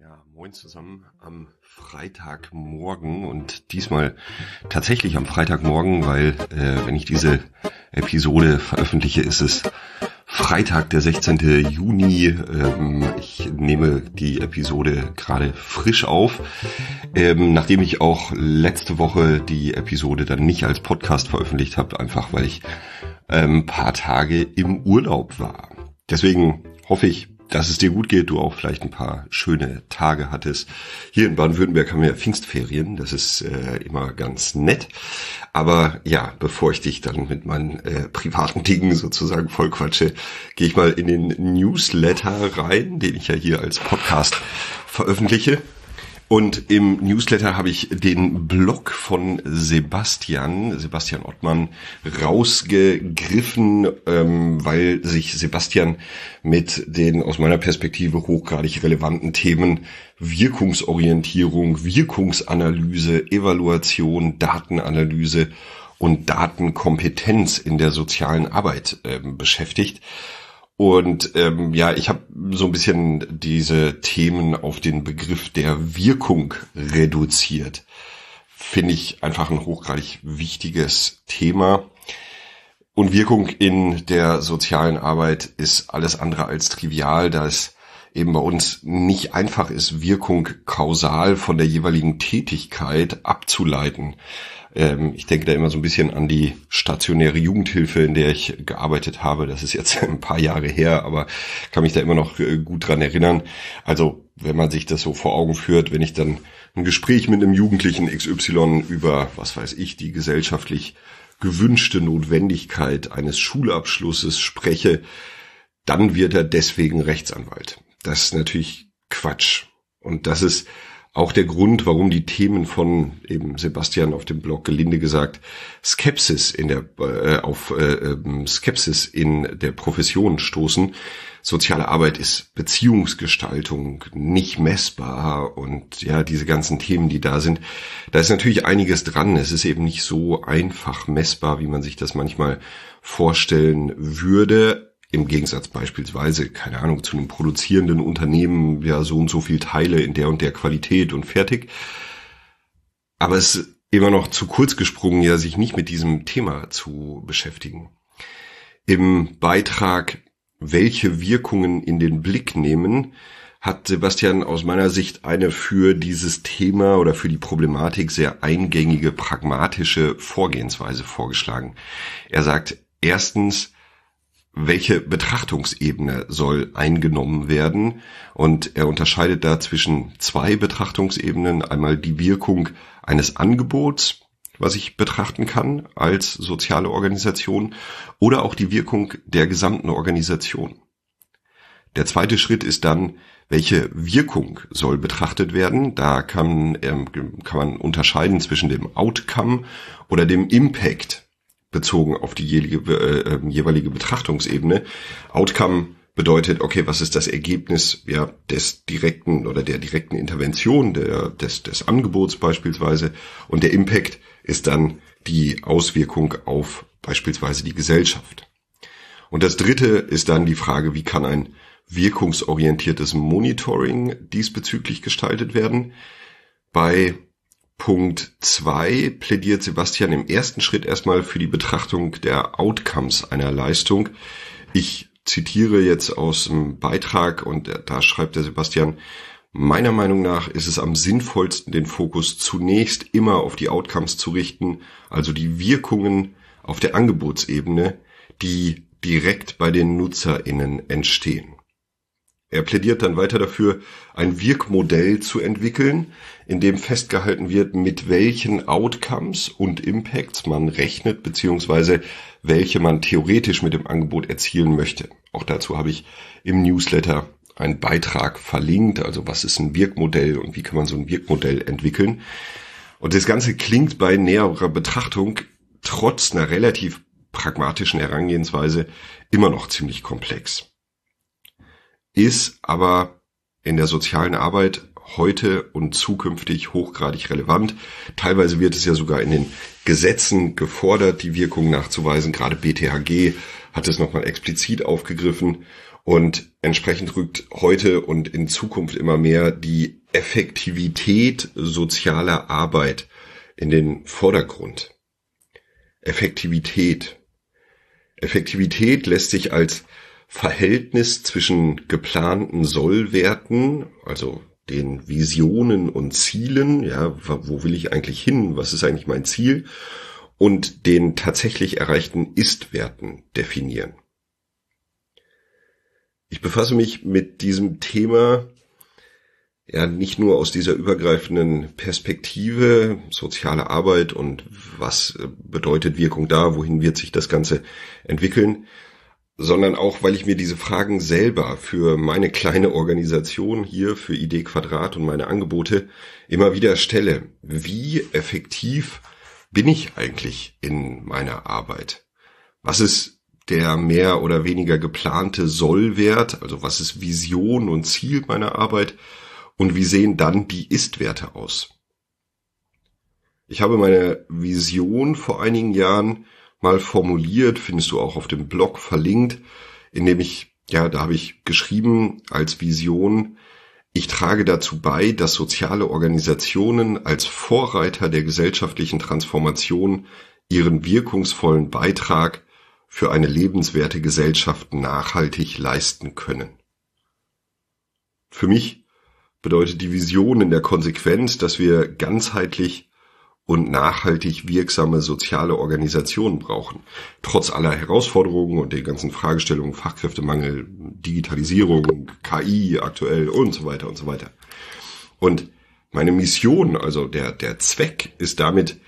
Ja, moin zusammen am Freitagmorgen und diesmal tatsächlich am Freitagmorgen, weil äh, wenn ich diese Episode veröffentliche, ist es Freitag, der 16. Juni. Ähm, ich nehme die Episode gerade frisch auf, ähm, nachdem ich auch letzte Woche die Episode dann nicht als Podcast veröffentlicht habe, einfach weil ich ähm, paar Tage im Urlaub war. Deswegen hoffe ich, dass es dir gut geht, du auch vielleicht ein paar schöne Tage hattest. Hier in Baden-Württemberg haben wir Pfingstferien, das ist äh, immer ganz nett. Aber ja, bevor ich dich dann mit meinen äh, privaten Dingen sozusagen vollquatsche, gehe ich mal in den Newsletter rein, den ich ja hier als Podcast veröffentliche. Und im Newsletter habe ich den Blog von Sebastian, Sebastian Ottmann, rausgegriffen, ähm, weil sich Sebastian mit den aus meiner Perspektive hochgradig relevanten Themen Wirkungsorientierung, Wirkungsanalyse, Evaluation, Datenanalyse und Datenkompetenz in der sozialen Arbeit äh, beschäftigt. Und ähm, ja, ich habe so ein bisschen diese Themen auf den Begriff der Wirkung reduziert. Finde ich einfach ein hochgradig wichtiges Thema. Und Wirkung in der sozialen Arbeit ist alles andere als trivial, da es eben bei uns nicht einfach ist, Wirkung kausal von der jeweiligen Tätigkeit abzuleiten. Ähm, ich denke da immer so ein bisschen an die stationäre Jugendhilfe, in der ich gearbeitet habe. Das ist jetzt ein paar Jahre her, aber kann mich da immer noch äh, gut dran erinnern. Also wenn man sich das so vor Augen führt, wenn ich dann ein Gespräch mit einem Jugendlichen XY über, was weiß ich, die gesellschaftlich gewünschte Notwendigkeit eines Schulabschlusses spreche, dann wird er deswegen Rechtsanwalt. Das ist natürlich Quatsch. Und das ist auch der Grund, warum die Themen von eben Sebastian auf dem Blog gelinde gesagt Skepsis in der äh, auf äh, ähm, Skepsis in der Profession stoßen. Soziale Arbeit ist Beziehungsgestaltung, nicht messbar und ja, diese ganzen Themen, die da sind, da ist natürlich einiges dran. Es ist eben nicht so einfach messbar, wie man sich das manchmal vorstellen würde. Im Gegensatz beispielsweise, keine Ahnung, zu einem produzierenden Unternehmen, ja, so und so viel Teile in der und der Qualität und fertig. Aber es ist immer noch zu kurz gesprungen, ja, sich nicht mit diesem Thema zu beschäftigen. Im Beitrag Welche Wirkungen in den Blick nehmen, hat Sebastian aus meiner Sicht eine für dieses Thema oder für die Problematik sehr eingängige, pragmatische Vorgehensweise vorgeschlagen. Er sagt, erstens, welche Betrachtungsebene soll eingenommen werden. Und er unterscheidet da zwischen zwei Betrachtungsebenen. Einmal die Wirkung eines Angebots, was ich betrachten kann als soziale Organisation, oder auch die Wirkung der gesamten Organisation. Der zweite Schritt ist dann, welche Wirkung soll betrachtet werden. Da kann, ähm, kann man unterscheiden zwischen dem Outcome oder dem Impact bezogen auf die jeweilige, äh, ähm, jeweilige Betrachtungsebene. Outcome bedeutet, okay, was ist das Ergebnis ja, des direkten oder der direkten Intervention, der, des, des Angebots beispielsweise. Und der Impact ist dann die Auswirkung auf beispielsweise die Gesellschaft. Und das dritte ist dann die Frage, wie kann ein wirkungsorientiertes Monitoring diesbezüglich gestaltet werden. Bei Punkt zwei plädiert Sebastian im ersten Schritt erstmal für die Betrachtung der Outcomes einer Leistung. Ich zitiere jetzt aus dem Beitrag und da schreibt der Sebastian, meiner Meinung nach ist es am sinnvollsten, den Fokus zunächst immer auf die Outcomes zu richten, also die Wirkungen auf der Angebotsebene, die direkt bei den NutzerInnen entstehen. Er plädiert dann weiter dafür, ein Wirkmodell zu entwickeln, in dem festgehalten wird, mit welchen Outcomes und Impacts man rechnet, beziehungsweise welche man theoretisch mit dem Angebot erzielen möchte. Auch dazu habe ich im Newsletter einen Beitrag verlinkt, also was ist ein Wirkmodell und wie kann man so ein Wirkmodell entwickeln. Und das Ganze klingt bei näherer Betrachtung trotz einer relativ pragmatischen Herangehensweise immer noch ziemlich komplex ist aber in der sozialen Arbeit heute und zukünftig hochgradig relevant. Teilweise wird es ja sogar in den Gesetzen gefordert, die Wirkung nachzuweisen. Gerade BTHG hat es nochmal explizit aufgegriffen. Und entsprechend rückt heute und in Zukunft immer mehr die Effektivität sozialer Arbeit in den Vordergrund. Effektivität. Effektivität lässt sich als Verhältnis zwischen geplanten Sollwerten, also den Visionen und Zielen, ja, wo will ich eigentlich hin, was ist eigentlich mein Ziel, und den tatsächlich erreichten Ist-Werten definieren. Ich befasse mich mit diesem Thema ja nicht nur aus dieser übergreifenden Perspektive soziale Arbeit und was bedeutet Wirkung da, wohin wird sich das Ganze entwickeln, sondern auch, weil ich mir diese Fragen selber für meine kleine Organisation hier, für Idee Quadrat und meine Angebote immer wieder stelle. Wie effektiv bin ich eigentlich in meiner Arbeit? Was ist der mehr oder weniger geplante Sollwert? Also was ist Vision und Ziel meiner Arbeit? Und wie sehen dann die Ist-Werte aus? Ich habe meine Vision vor einigen Jahren mal formuliert, findest du auch auf dem Blog verlinkt, in dem ich, ja, da habe ich geschrieben als Vision, ich trage dazu bei, dass soziale Organisationen als Vorreiter der gesellschaftlichen Transformation ihren wirkungsvollen Beitrag für eine lebenswerte Gesellschaft nachhaltig leisten können. Für mich bedeutet die Vision in der Konsequenz, dass wir ganzheitlich und nachhaltig wirksame soziale Organisationen brauchen. Trotz aller Herausforderungen und den ganzen Fragestellungen Fachkräftemangel, Digitalisierung, KI aktuell und so weiter und so weiter. Und meine Mission, also der, der Zweck ist damit,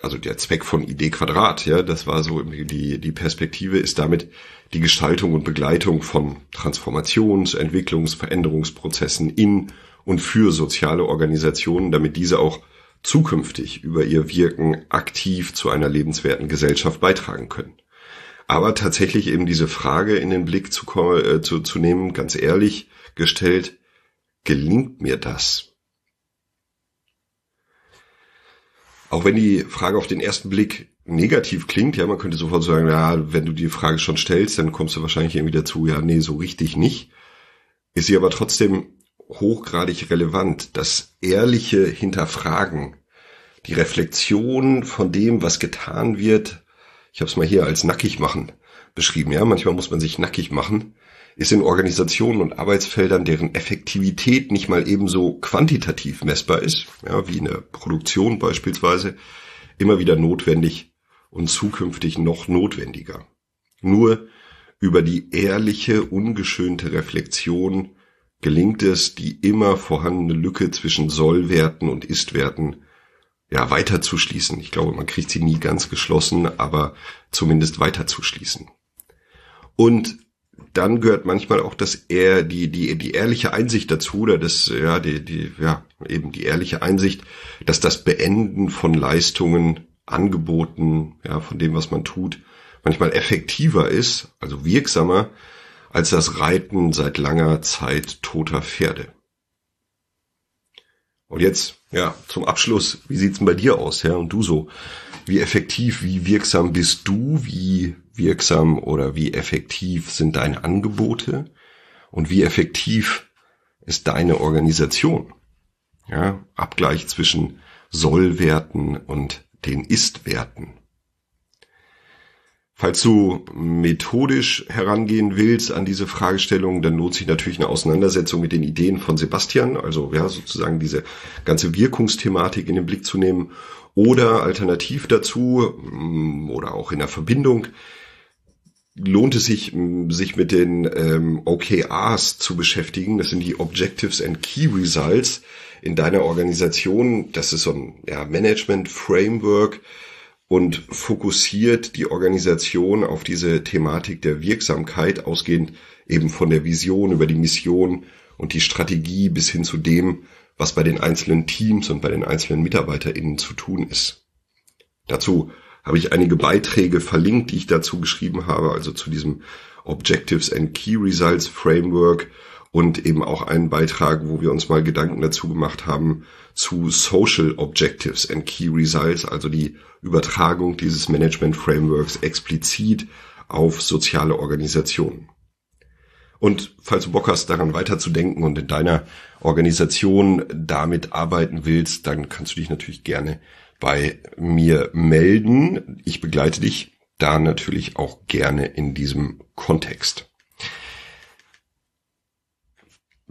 also der Zweck von Idee Quadrat, ja, das war so die, die Perspektive ist damit die Gestaltung und Begleitung von Transformations-, Entwicklungs-, Veränderungsprozessen in und für soziale Organisationen, damit diese auch zukünftig über ihr Wirken aktiv zu einer lebenswerten Gesellschaft beitragen können. Aber tatsächlich eben diese Frage in den Blick zu, äh, zu, zu nehmen, ganz ehrlich gestellt, gelingt mir das? Auch wenn die Frage auf den ersten Blick negativ klingt, ja, man könnte sofort sagen, ja, wenn du die Frage schon stellst, dann kommst du wahrscheinlich irgendwie dazu, ja, nee, so richtig nicht. Ist sie aber trotzdem hochgradig relevant. Das ehrliche Hinterfragen, die Reflexion von dem, was getan wird. Ich habe es mal hier als nackig machen beschrieben. Ja, manchmal muss man sich nackig machen. Ist in Organisationen und Arbeitsfeldern, deren Effektivität nicht mal ebenso quantitativ messbar ist, ja, wie in der Produktion beispielsweise, immer wieder notwendig und zukünftig noch notwendiger. Nur über die ehrliche, ungeschönte Reflexion gelingt es, die immer vorhandene Lücke zwischen Sollwerten und Istwerten ja weiter zu schließen. Ich glaube, man kriegt sie nie ganz geschlossen, aber zumindest weiter zu schließen. Und dann gehört manchmal auch das eher die die die ehrliche Einsicht dazu oder das ja die die ja eben die ehrliche Einsicht, dass das Beenden von Leistungen, Angeboten, ja von dem was man tut, manchmal effektiver ist, also wirksamer als das Reiten seit langer Zeit toter Pferde. Und jetzt, ja, zum Abschluss, wie sieht's denn bei dir aus, Herr? Und du so? Wie effektiv, wie wirksam bist du? Wie wirksam oder wie effektiv sind deine Angebote? Und wie effektiv ist deine Organisation? Ja, Abgleich zwischen Sollwerten und den Istwerten. Falls du methodisch herangehen willst an diese Fragestellung, dann lohnt sich natürlich eine Auseinandersetzung mit den Ideen von Sebastian, also ja, sozusagen diese ganze Wirkungsthematik in den Blick zu nehmen oder alternativ dazu mm, oder auch in der Verbindung lohnt es sich, mm, sich mit den ähm, OKRs zu beschäftigen. Das sind die Objectives and Key Results in deiner Organisation. Das ist so ein ja, Management Framework, und fokussiert die Organisation auf diese Thematik der Wirksamkeit, ausgehend eben von der Vision über die Mission und die Strategie bis hin zu dem, was bei den einzelnen Teams und bei den einzelnen MitarbeiterInnen zu tun ist. Dazu habe ich einige Beiträge verlinkt, die ich dazu geschrieben habe, also zu diesem Objectives and Key Results Framework und eben auch einen Beitrag, wo wir uns mal Gedanken dazu gemacht haben zu Social Objectives and Key Results, also die Übertragung dieses Management Frameworks explizit auf soziale Organisationen. Und falls du Bock hast, daran weiterzudenken und in deiner Organisation damit arbeiten willst, dann kannst du dich natürlich gerne bei mir melden. Ich begleite dich da natürlich auch gerne in diesem Kontext.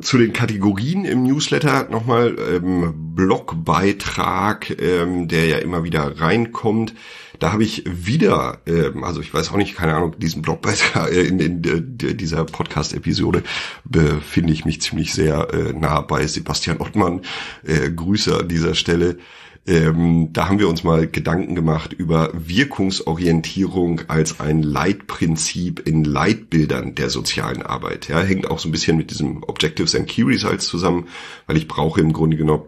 Zu den Kategorien im Newsletter nochmal ähm, Blogbeitrag, ähm, der ja immer wieder reinkommt. Da habe ich wieder, ähm, also ich weiß auch nicht, keine Ahnung, diesen Blogbeitrag äh, in, in, in dieser Podcast-Episode befinde ich mich ziemlich sehr äh, nah bei Sebastian Ottmann. Äh, Grüße an dieser Stelle. Ähm, da haben wir uns mal Gedanken gemacht über Wirkungsorientierung als ein Leitprinzip in Leitbildern der sozialen Arbeit. Ja, hängt auch so ein bisschen mit diesem Objectives and Key Results zusammen, weil ich brauche im Grunde genommen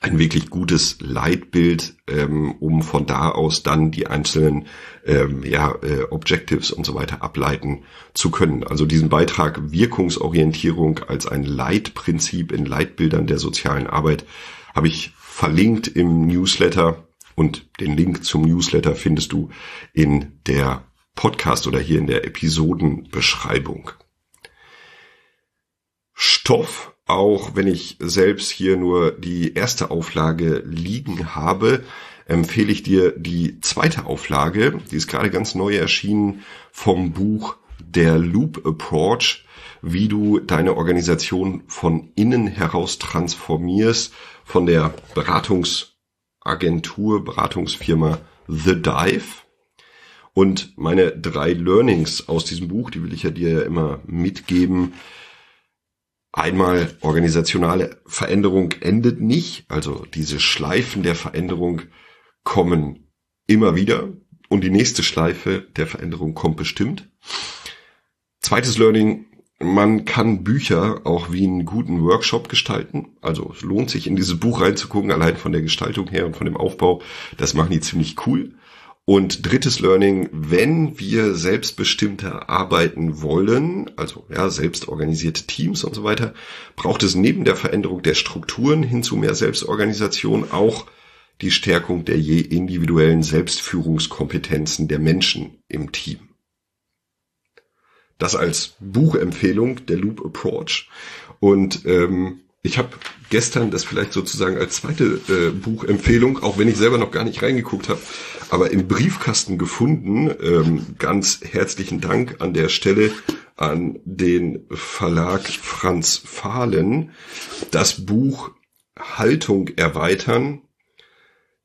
ein wirklich gutes Leitbild, ähm, um von da aus dann die einzelnen ähm, ja, äh, Objectives und so weiter ableiten zu können. Also diesen Beitrag Wirkungsorientierung als ein Leitprinzip in Leitbildern der sozialen Arbeit habe ich verlinkt im Newsletter und den Link zum Newsletter findest du in der Podcast oder hier in der Episodenbeschreibung. Stoff, auch wenn ich selbst hier nur die erste Auflage liegen habe, empfehle ich dir die zweite Auflage, die ist gerade ganz neu erschienen vom Buch Der Loop Approach, wie du deine Organisation von innen heraus transformierst von der Beratungsagentur, Beratungsfirma The Dive. Und meine drei Learnings aus diesem Buch, die will ich ja dir ja immer mitgeben. Einmal organisationale Veränderung endet nicht, also diese Schleifen der Veränderung kommen immer wieder und die nächste Schleife der Veränderung kommt bestimmt. Zweites Learning, man kann Bücher auch wie einen guten Workshop gestalten. Also es lohnt sich in dieses Buch reinzugucken, allein von der Gestaltung her und von dem Aufbau. Das machen die ziemlich cool. Und drittes Learning, wenn wir selbstbestimmter arbeiten wollen, also ja, selbst organisierte Teams und so weiter, braucht es neben der Veränderung der Strukturen hin zu mehr Selbstorganisation auch die Stärkung der je individuellen Selbstführungskompetenzen der Menschen im Team. Das als Buchempfehlung, der Loop Approach. Und ähm, ich habe gestern das vielleicht sozusagen als zweite äh, Buchempfehlung, auch wenn ich selber noch gar nicht reingeguckt habe, aber im Briefkasten gefunden. Ähm, ganz herzlichen Dank an der Stelle an den Verlag Franz Fahlen. Das Buch Haltung erweitern.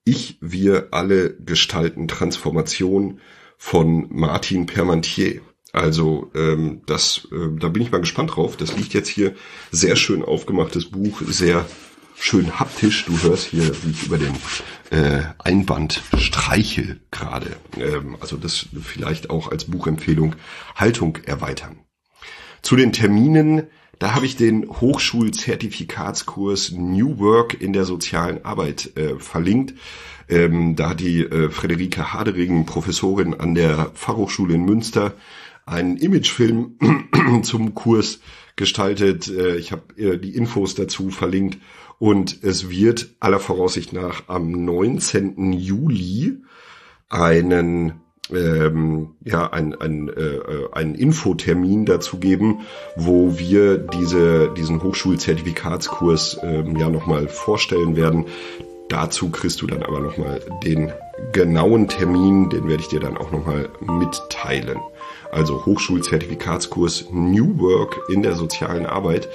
Ich, wir alle gestalten Transformation von Martin Permantier. Also ähm, das, äh, da bin ich mal gespannt drauf. Das liegt jetzt hier sehr schön aufgemachtes Buch, sehr schön haptisch. Du hörst hier, wie ich über den äh, Einband streichel gerade. Ähm, also das vielleicht auch als Buchempfehlung Haltung erweitern. Zu den Terminen, da habe ich den Hochschulzertifikatskurs New Work in der sozialen Arbeit äh, verlinkt. Ähm, da hat die äh, Frederike Hadering, Professorin an der Fachhochschule in Münster, einen Imagefilm zum Kurs gestaltet. Äh, ich habe äh, die Infos dazu verlinkt und es wird aller Voraussicht nach am 19. Juli einen ähm, ja ein, ein, äh, einen Infotermin dazu geben, wo wir diese diesen Hochschulzertifikatskurs ähm, ja nochmal vorstellen werden. Dazu kriegst du dann aber nochmal den genauen Termin, den werde ich dir dann auch nochmal mitteilen also Hochschulzertifikatskurs New Work in der sozialen Arbeit.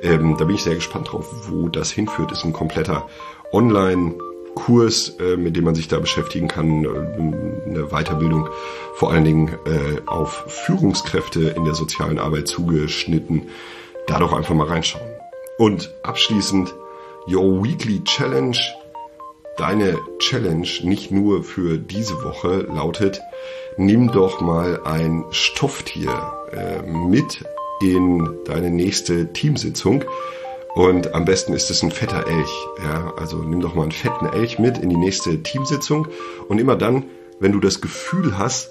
Ähm, da bin ich sehr gespannt drauf, wo das hinführt. Ist ein kompletter Online-Kurs, äh, mit dem man sich da beschäftigen kann. Äh, eine Weiterbildung vor allen Dingen äh, auf Führungskräfte in der sozialen Arbeit zugeschnitten. Da doch einfach mal reinschauen. Und abschließend Your Weekly Challenge. Deine Challenge nicht nur für diese Woche lautet, nimm doch mal ein Stofftier äh, mit in deine nächste Teamsitzung. Und am besten ist es ein fetter Elch. Ja, also nimm doch mal einen fetten Elch mit in die nächste Teamsitzung. Und immer dann, wenn du das Gefühl hast,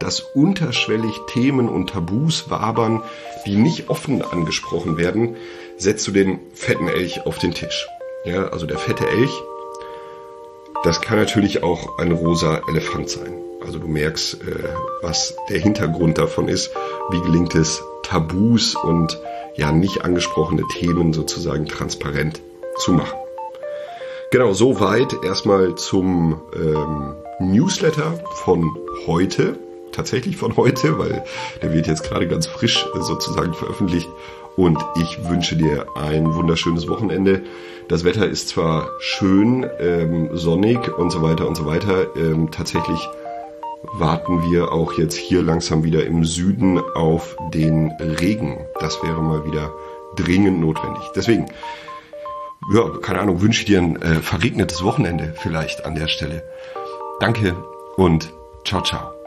dass unterschwellig Themen und Tabus wabern, die nicht offen angesprochen werden, setzt du den fetten Elch auf den Tisch. Ja, also der fette Elch, das kann natürlich auch ein rosa Elefant sein. Also du merkst, äh, was der Hintergrund davon ist. Wie gelingt es, Tabus und ja nicht angesprochene Themen sozusagen transparent zu machen. Genau, soweit erstmal zum ähm, Newsletter von heute. Tatsächlich von heute, weil der wird jetzt gerade ganz frisch sozusagen veröffentlicht. Und ich wünsche dir ein wunderschönes Wochenende. Das Wetter ist zwar schön, ähm, sonnig und so weiter und so weiter. Ähm, tatsächlich warten wir auch jetzt hier langsam wieder im Süden auf den Regen. Das wäre mal wieder dringend notwendig. Deswegen, ja, keine Ahnung, wünsche ich dir ein äh, verregnetes Wochenende vielleicht an der Stelle. Danke und ciao, ciao.